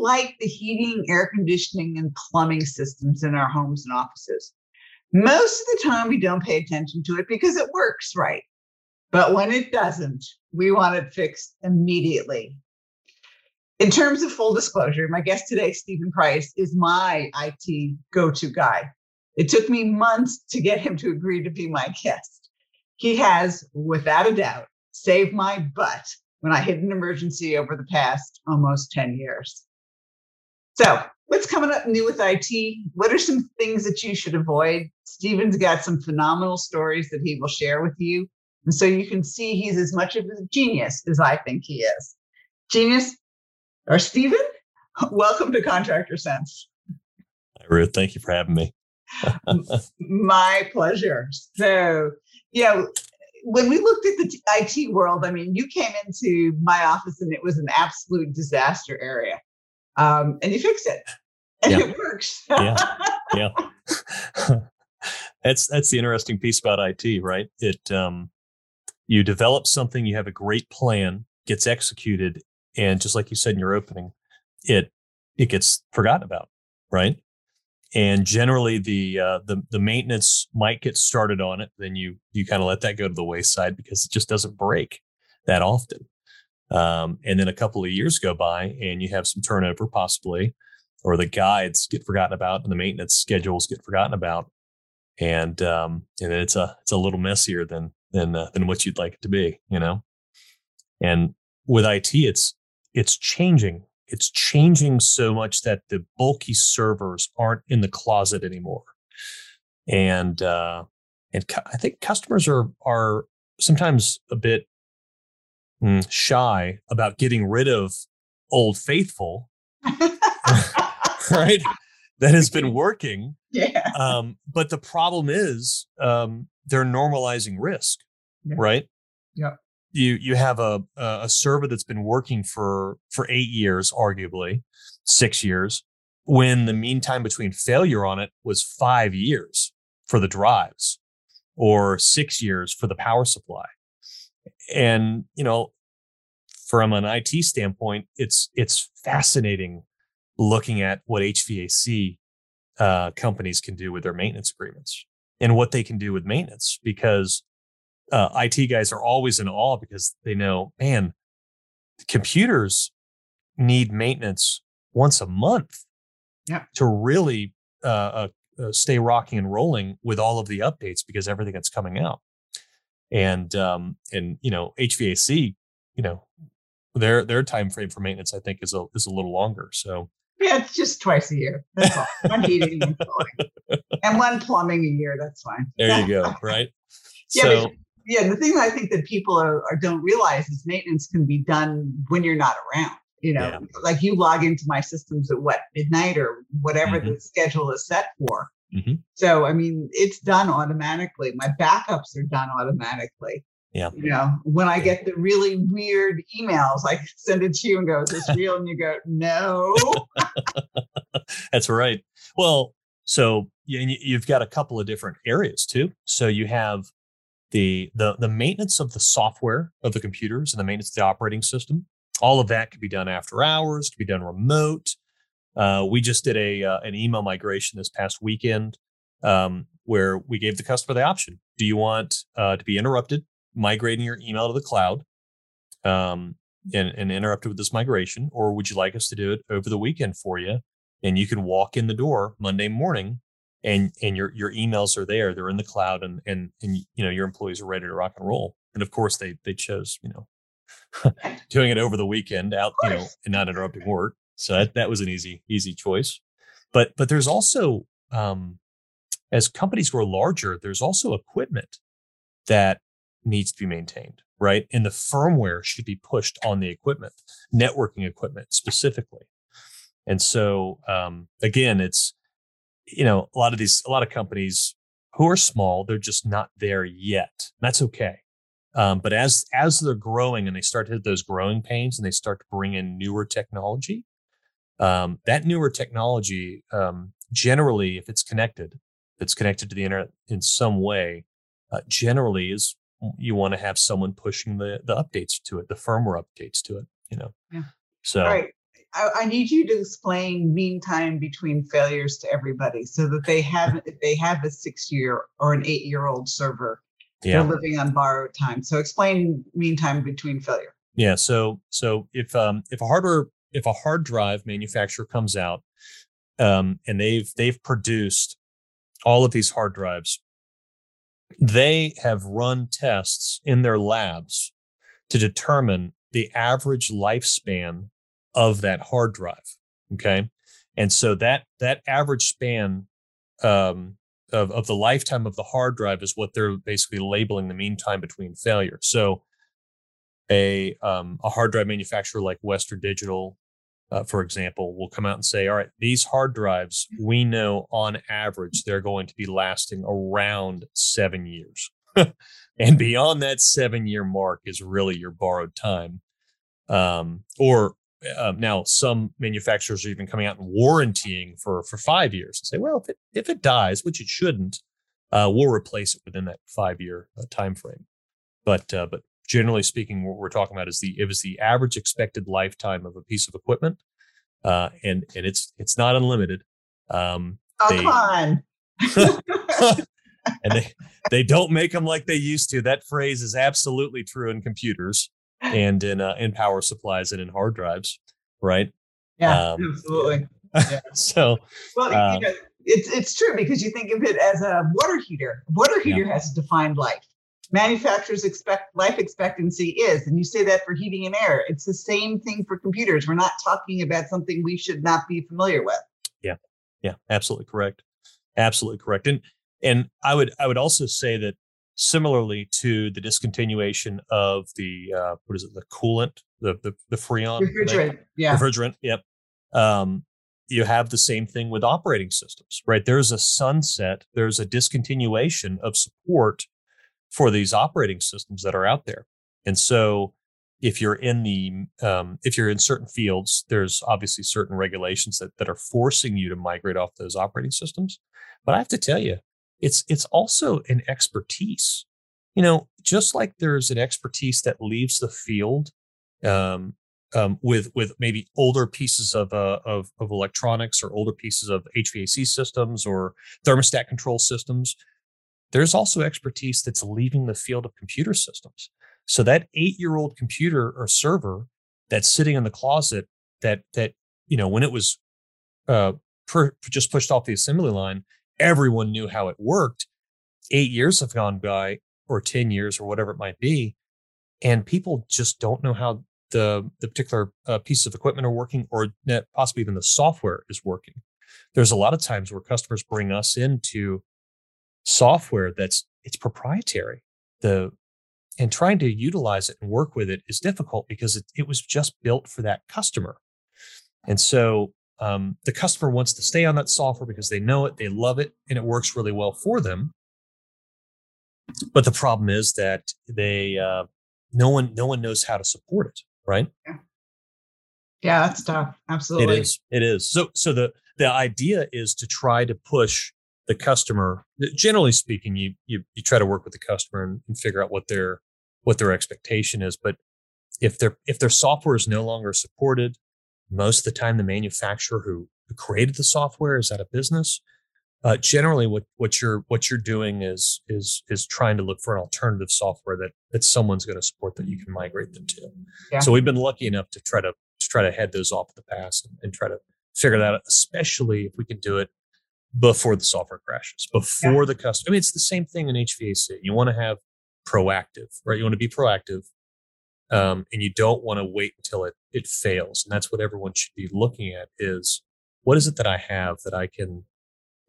like the heating, air conditioning, and plumbing systems in our homes and offices. Most of the time, we don't pay attention to it because it works right. But when it doesn't, we want it fixed immediately. In terms of full disclosure, my guest today, Stephen Price, is my IT go to guy. It took me months to get him to agree to be my guest. He has, without a doubt, saved my butt when I hit an emergency over the past almost 10 years. So, what's coming up new with IT? What are some things that you should avoid? Stephen's got some phenomenal stories that he will share with you. And so you can see he's as much of a genius as I think he is. Genius or Steven, welcome to Contractor Sense. Hi, Ruth. Thank you for having me. My pleasure. So, yeah, when we looked at the IT world, I mean, you came into my office and it was an absolute disaster area, um, and you fix it, and yeah. it works. yeah, yeah. that's that's the interesting piece about IT, right? It um, you develop something, you have a great plan, gets executed, and just like you said in your opening, it it gets forgotten about, right? and generally the uh, the the maintenance might get started on it then you you kind of let that go to the wayside because it just doesn't break that often um, and then a couple of years go by and you have some turnover possibly or the guides get forgotten about and the maintenance schedules get forgotten about. And um, and it's a it's a little messier than than uh, than what you'd like it to be you know? And with IT it's it's changing. It's changing so much that the bulky servers aren't in the closet anymore. And uh and cu- i think customers are are sometimes a bit mm, shy about getting rid of old faithful. Right? That has been working. Yeah. Um but the problem is um they're normalizing risk yeah. right? Yeah you you have a a server that's been working for for eight years, arguably six years, when the mean time between failure on it was five years for the drives, or six years for the power supply, and you know, from an IT standpoint, it's it's fascinating looking at what HVAC uh, companies can do with their maintenance agreements and what they can do with maintenance because uh, IT guys are always in awe because they know, man, computers need maintenance once a month yeah. to really uh, uh, uh, stay rocking and rolling with all of the updates because everything that's coming out. And um, and you know HVAC, you know their their time frame for maintenance I think is a is a little longer. So yeah, it's just twice a year. That's all. One heating and and one plumbing a year. That's fine. There you go. Right. yeah, so, yeah, the thing I think that people are, are, don't realize is maintenance can be done when you're not around. You know, yeah. like you log into my systems at what midnight or whatever mm-hmm. the schedule is set for. Mm-hmm. So I mean, it's done automatically. My backups are done automatically. Yeah. You know, when I get the really weird emails, I send it to you and go, "Is this real?" And you go, "No." That's right. Well, so you've got a couple of different areas too. So you have the the the maintenance of the software of the computers and the maintenance of the operating system. All of that could be done after hours, could be done remote. Uh, we just did a uh, an email migration this past weekend um, where we gave the customer the option: Do you want uh, to be interrupted migrating your email to the cloud um, and, and interrupted with this migration, or would you like us to do it over the weekend for you? And you can walk in the door Monday morning and and your your emails are there they're in the cloud and and and you know your employees are ready to rock and roll and of course they they chose you know doing it over the weekend out you know and not interrupting work so that, that was an easy easy choice but but there's also um as companies grow larger there's also equipment that needs to be maintained right and the firmware should be pushed on the equipment networking equipment specifically And so um, again, it's you know a lot of these a lot of companies who are small, they're just not there yet. That's okay. Um, but as as they're growing and they start to hit those growing pains and they start to bring in newer technology, um, that newer technology um, generally, if it's connected, if it's connected to the internet in some way, uh, generally is you want to have someone pushing the the updates to it, the firmware updates to it. You know. Yeah. So. All right. I, I need you to explain mean time between failures to everybody so that they have if they have a six year or an eight year old server Yeah. they're living on borrowed time. So explain mean time between failure. Yeah. So so if um if a hardware if a hard drive manufacturer comes out um and they've they've produced all of these hard drives, they have run tests in their labs to determine the average lifespan of that hard drive. Okay. And so that that average span um of, of the lifetime of the hard drive is what they're basically labeling the mean time between failure. So a um, a hard drive manufacturer like Western Digital, uh, for example, will come out and say, "All right, these hard drives, we know on average they're going to be lasting around seven years, and beyond that seven year mark is really your borrowed time." Um, or uh, now some manufacturers are even coming out and warrantying for for five years and say, "Well, if it if it dies, which it shouldn't, uh, we'll replace it within that five year uh, time frame." But uh, but generally speaking, what we're talking about is the it was the average expected lifetime of a piece of equipment, uh, and and it's it's not unlimited. Um, Oh, They- come on. and they they don't make them like they used to. That phrase is absolutely true in computers and in uh, in power supplies and in hard drives, right? Yeah, Um, absolutely. so Well, Uh, you know, it's it's true because you think of it as a water heater. A water Yeah. heater has a defined life. Manufacturers expect life expectancy is, and you say that for heating and air. It's the same thing for computers. We're not talking about something we should not be familiar with. Yeah, Yeah. absolutely correct. Absolutely correct. And and I would I would also say that similarly to the discontinuation of the uh, what is it the coolant the the, the freon? Refrigerant. Yeah. refrigerant. Yep. Um, you have the same thing with operating systems, right? There's a sunset. There's a discontinuation of support for these operating systems that are out there, and so if you're in the um, if you're in certain fields, there's obviously certain regulations that that are forcing you to migrate off those operating systems. But I have to tell you, it's it's also an expertise. You know, just like there's an expertise that leaves the field um, um, with with maybe older pieces of, uh, of of electronics or older pieces of HVAC systems or thermostat control systems. There's also expertise that's leaving the field of computer systems. So that eight year old computer or server that's sitting in the closet that that you know when it was uh, per, just pushed off the assembly line, everyone knew how it worked. Eight years have gone by, or ten years, or whatever it might be, and people just don't know how the the particular uh, pieces of equipment are working, or possibly even the software is working. There's a lot of times where customers bring us into software that's it's proprietary. The and trying to utilize it and work with it is difficult because it, it was just built for that customer. And so um, the customer wants to stay on that software because they know it, they love it, and it works really well for them. But the problem is that they uh, no one no one knows how to support it, right? Yeah, that's tough. Absolutely. It is. It is. So so the the idea is to try to push the customer. Generally speaking, you you you try to work with the customer and, and figure out what their what their expectation is. But if their if their software is no longer supported, most of the time the manufacturer who, who created the software is out of business. Uh, generally, what what you're what you're doing is is is trying to look for an alternative software that that someone's going to support that you can migrate them to. Yeah. So we've been lucky enough to try to to try to head those off in the pass and, and try to figure that out, especially if we can do it before the software crashes, before the customer. I mean, it's the same thing in HVAC. You want to have proactive, right? You want to be proactive, um, and you don't want to wait until it it fails. And that's what everyone should be looking at: is what is it that I have that I can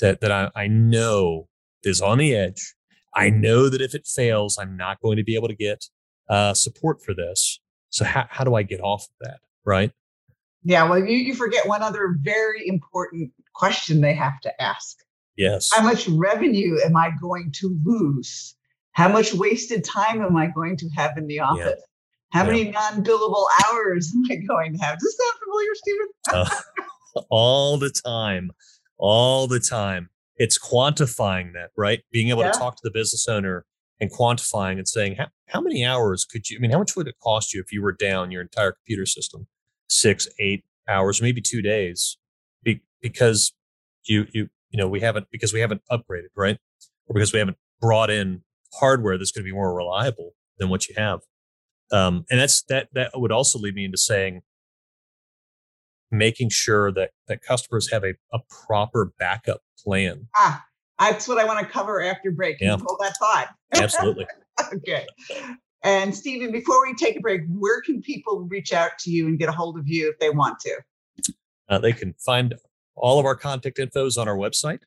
that that I, I know is on the edge. I know that if it fails, I'm not going to be able to get uh, support for this. So how how do I get off of that, right? Yeah, well, you, you forget one other very important question they have to ask. Yes. How much revenue am I going to lose? How much wasted time am I going to have in the office? Yeah. How yeah. many non billable hours am I going to have? Does that sound familiar, Stephen? uh, all the time. All the time. It's quantifying that, right? Being able yeah. to talk to the business owner and quantifying and saying, how, how many hours could you, I mean, how much would it cost you if you were down your entire computer system? Six, eight hours, maybe two days, Be, because you, you, you know, we haven't, because we haven't upgraded, right? Or because we haven't brought in hardware that's going to be more reliable than what you have. Um, and that's that that would also lead me into saying making sure that that customers have a, a proper backup plan. Ah, that's what I want to cover after break. Yeah. hold that thought? Absolutely. okay. And Stephen, before we take a break, where can people reach out to you and get a hold of you if they want to? Uh, they can find all of our contact infos on our website,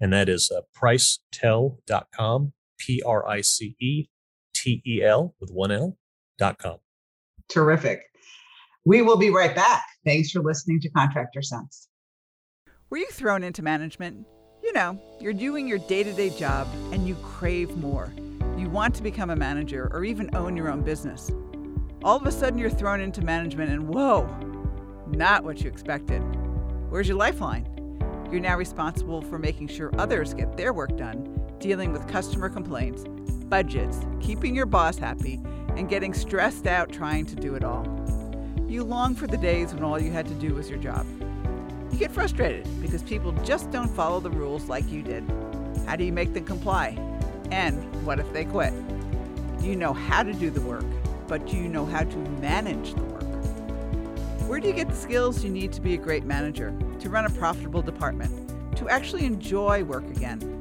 and that is uh, pricetel.com, P R I C E T E L with one L dot com. Terrific. We will be right back. Thanks for listening to Contractor Sense. Were you thrown into management? You know, you're doing your day to day job and you crave more. You want to become a manager or even own your own business. All of a sudden, you're thrown into management and whoa, not what you expected. Where's your lifeline? You're now responsible for making sure others get their work done, dealing with customer complaints, budgets, keeping your boss happy, and getting stressed out trying to do it all. You long for the days when all you had to do was your job. You get frustrated because people just don't follow the rules like you did. How do you make them comply? And what if they quit? You know how to do the work, but do you know how to manage the work? Where do you get the skills you need to be a great manager, to run a profitable department, to actually enjoy work again?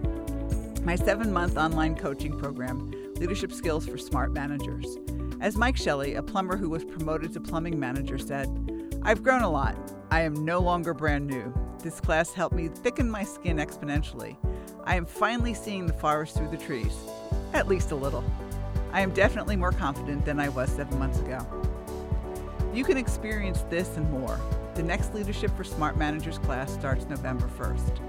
My seven month online coaching program, Leadership Skills for Smart Managers. As Mike Shelley, a plumber who was promoted to plumbing manager, said, I've grown a lot. I am no longer brand new. This class helped me thicken my skin exponentially. I am finally seeing the forest through the trees, at least a little. I am definitely more confident than I was seven months ago. You can experience this and more. The next Leadership for Smart Managers class starts November 1st.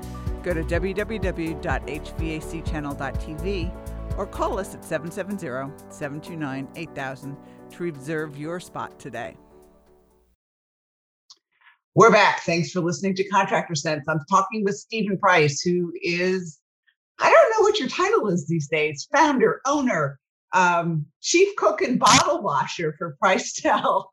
Go to www.hvacchannel.tv or call us at 770 729 8000 to reserve your spot today. We're back. Thanks for listening to Contractor Sense. I'm talking with Stephen Price, who is, I don't know what your title is these days founder, owner, um, chief cook and bottle washer for Pricetel.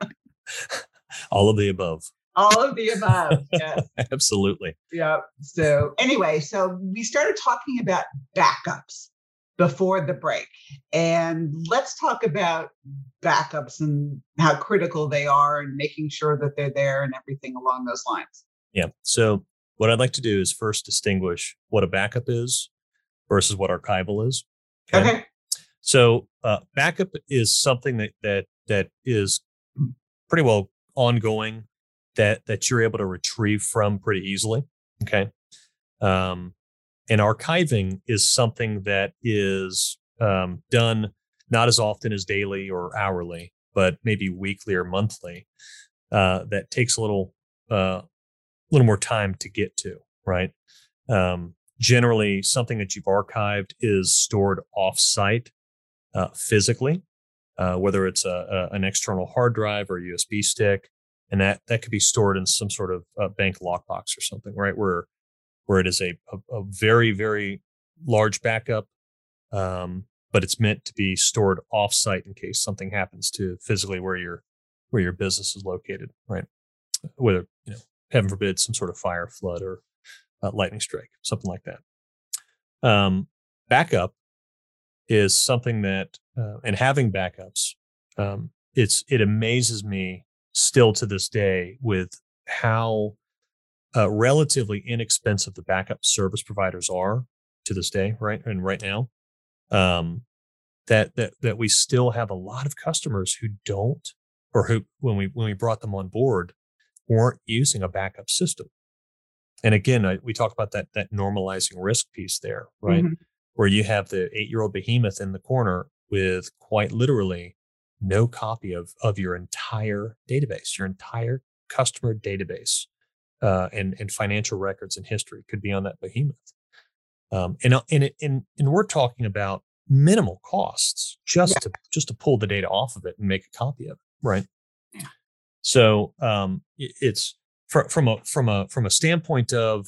All of the above. All of the above. Yes. Absolutely. Yeah. So, anyway, so we started talking about backups before the break. And let's talk about backups and how critical they are and making sure that they're there and everything along those lines. Yeah. So, what I'd like to do is first distinguish what a backup is versus what archival is. Okay. okay. So, uh, backup is something that that that is pretty well ongoing that that you're able to retrieve from pretty easily. Okay. Um, and archiving is something that is um, done not as often as daily or hourly, but maybe weekly or monthly. Uh, that takes a little, uh, little more time to get to. Right. Um, generally, something that you've archived is stored off-site uh, physically, uh, whether it's a, a, an external hard drive or a USB stick, and that that could be stored in some sort of uh, bank lockbox or something. Right, where where it is a, a, a very, very large backup, um, but it's meant to be stored offsite in case something happens to physically where your where your business is located, right? Whether you know, heaven forbid, some sort of fire, flood, or uh, lightning strike, something like that. Um, backup is something that, uh, and having backups, um, it's it amazes me still to this day with how uh, relatively inexpensive the backup service providers are to this day, right? And right now, um, that that that we still have a lot of customers who don't, or who when we when we brought them on board, weren't using a backup system. And again, I, we talk about that that normalizing risk piece there, right? Mm-hmm. Where you have the eight year old behemoth in the corner with quite literally no copy of of your entire database, your entire customer database uh, and and financial records and history could be on that behemoth. Um, and uh, and it, and and we're talking about minimal costs just yeah. to just to pull the data off of it and make a copy of it, right? So um, it's from from a from a from a standpoint of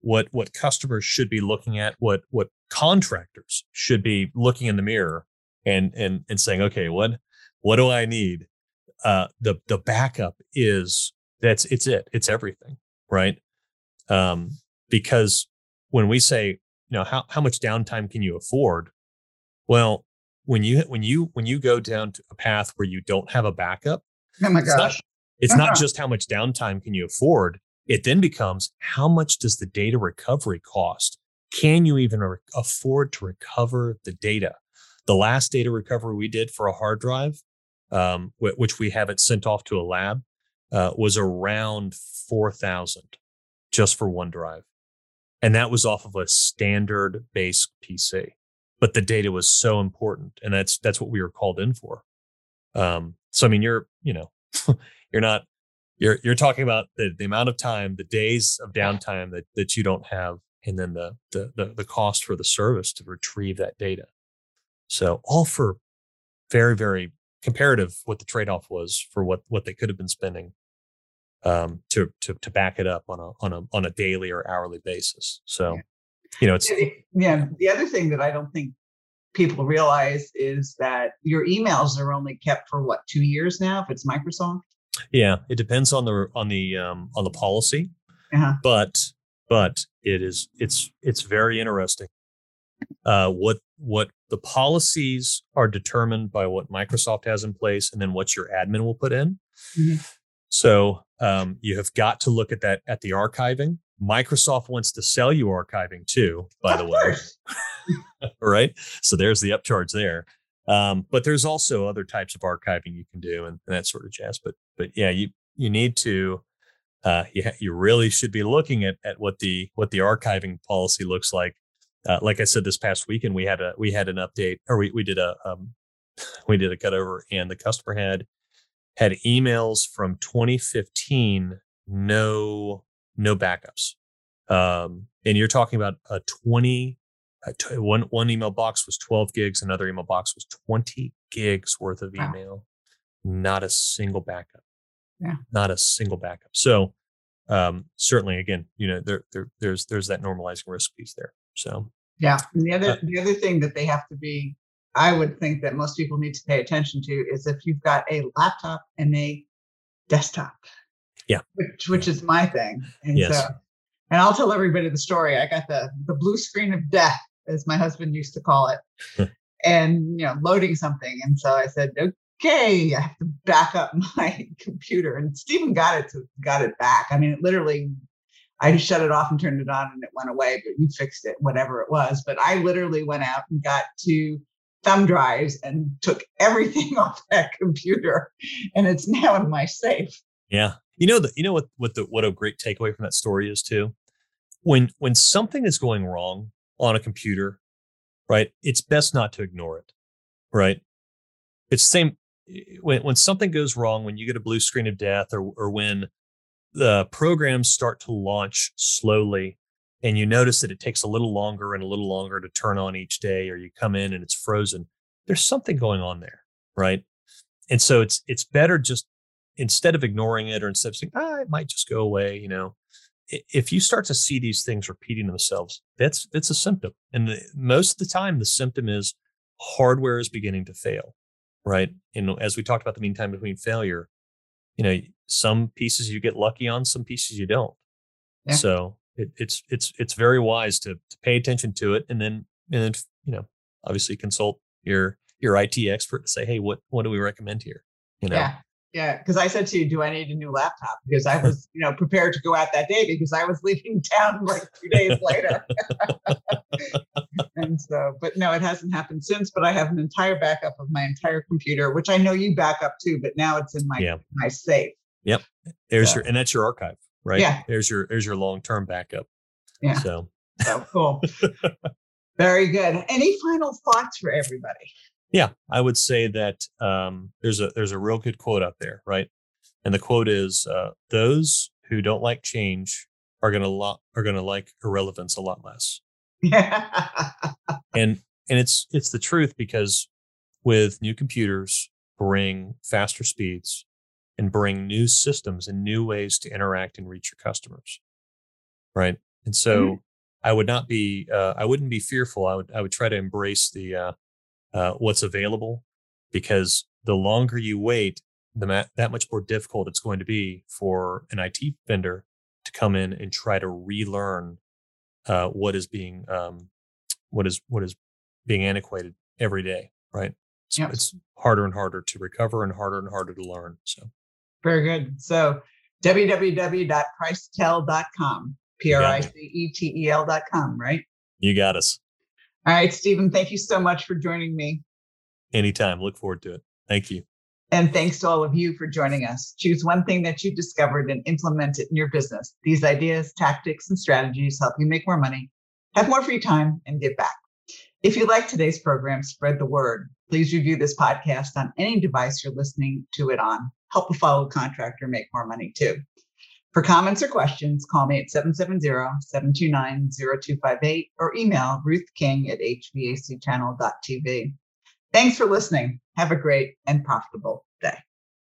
what what customers should be looking at, what what contractors should be looking in the mirror and and and saying, okay, what what do I need? Uh, the the backup is that's it's it, it's everything, right? Um, because when we say, you know, how how much downtime can you afford? Well, when you when you when you go down to a path where you don't have a backup, oh my gosh, it's not just how much downtime can you afford. It then becomes how much does the data recovery cost? Can you even re- afford to recover the data? The last data recovery we did for a hard drive, um, which we have it sent off to a lab, uh, was around 4,000 just for one drive. And that was off of a standard base PC. But the data was so important. And that's that's what we were called in for. Um, so I mean you're, you know, you're not you're you're talking about the, the amount of time, the days of downtime that that you don't have, and then the the the, the cost for the service to retrieve that data. So all for very very comparative what the trade off was for what what they could have been spending um, to to to back it up on a on a on a daily or hourly basis. So you know it's yeah. The other thing that I don't think people realize is that your emails are only kept for what two years now if it's Microsoft. Yeah, it depends on the on the um, on the policy, uh-huh. but but it is it's it's very interesting. Uh, what what the policies are determined by what Microsoft has in place, and then what your admin will put in. Mm-hmm. So um, you have got to look at that at the archiving. Microsoft wants to sell you archiving too, by of the way. right. So there's the upcharge there. Um, but there's also other types of archiving you can do and, and, that sort of jazz. But but yeah, you you need to uh, you ha- you really should be looking at at what the what the archiving policy looks like. Uh, like I said, this past weekend we had a we had an update or we we did a um, we did a cutover and the customer had had emails from 2015 no no backups um, and you're talking about a 20 one one email box was 12 gigs, another email box was 20 gigs worth of email. Wow. Not a single backup. Yeah. Not a single backup. So um, certainly again, you know, there, there there's there's that normalizing risk piece there. So yeah. And the other uh, the other thing that they have to be, I would think that most people need to pay attention to is if you've got a laptop and a desktop. Yeah. Which which is my thing. And yes. so and I'll tell everybody the story. I got the the blue screen of death as my husband used to call it, and you know, loading something. And so I said, okay, I have to back up my computer. And Stephen got it to got it back. I mean, it literally I just shut it off and turned it on and it went away, but you fixed it, whatever it was. But I literally went out and got to thumb drives and took everything off that computer and it's now in my safe. Yeah. You know that you know what what the what a great takeaway from that story is too. When when something is going wrong, on a computer, right? It's best not to ignore it, right? It's the same when when something goes wrong, when you get a blue screen of death, or or when the programs start to launch slowly, and you notice that it takes a little longer and a little longer to turn on each day, or you come in and it's frozen. There's something going on there, right? And so it's it's better just instead of ignoring it or instead of saying, ah, it might just go away, you know, if you start to see these things repeating themselves, that's it's a symptom. And the, most of the time, the symptom is hardware is beginning to fail, right? And as we talked about the mean time between failure, you know, some pieces you get lucky on, some pieces you don't. Yeah. So it, it's it's it's very wise to to pay attention to it, and then and then you know, obviously consult your your IT expert to say, hey, what what do we recommend here? You know, yeah. Yeah, because I said to you, "Do I need a new laptop?" Because I was, you know, prepared to go out that day because I was leaving town like two days later. and so, but no, it hasn't happened since. But I have an entire backup of my entire computer, which I know you back up too. But now it's in my yeah. my safe. Yep, there's so. your and that's your archive, right? Yeah, there's your there's your long term backup. Yeah. So, so cool. Very good. Any final thoughts for everybody? Yeah, I would say that um, there's a there's a real good quote out there, right? And the quote is, uh, "Those who don't like change are gonna lo- are gonna like irrelevance a lot less." and and it's it's the truth because with new computers bring faster speeds and bring new systems and new ways to interact and reach your customers right and so mm-hmm. i would not be uh, i wouldn't be fearful i would i would try to embrace the uh, uh, what's available because the longer you wait the ma- that much more difficult it's going to be for an it vendor to come in and try to relearn uh, what is being um, what is what is being antiquated every day, right? So yep. it's harder and harder to recover and harder and harder to learn. So very good. So www.pricetel.com, P R I C E T E L.com, right? You got us. All right, Stephen, thank you so much for joining me. Anytime. Look forward to it. Thank you. And thanks to all of you for joining us. Choose one thing that you discovered and implement it in your business. These ideas, tactics, and strategies help you make more money, have more free time, and give back. If you like today's program, spread the word. Please review this podcast on any device you're listening to it on. Help a fellow contractor make more money too. For comments or questions, call me at 770-729-0258 or email Ruth King at hvacchannel.tv. Thanks for listening. Have a great and profitable day.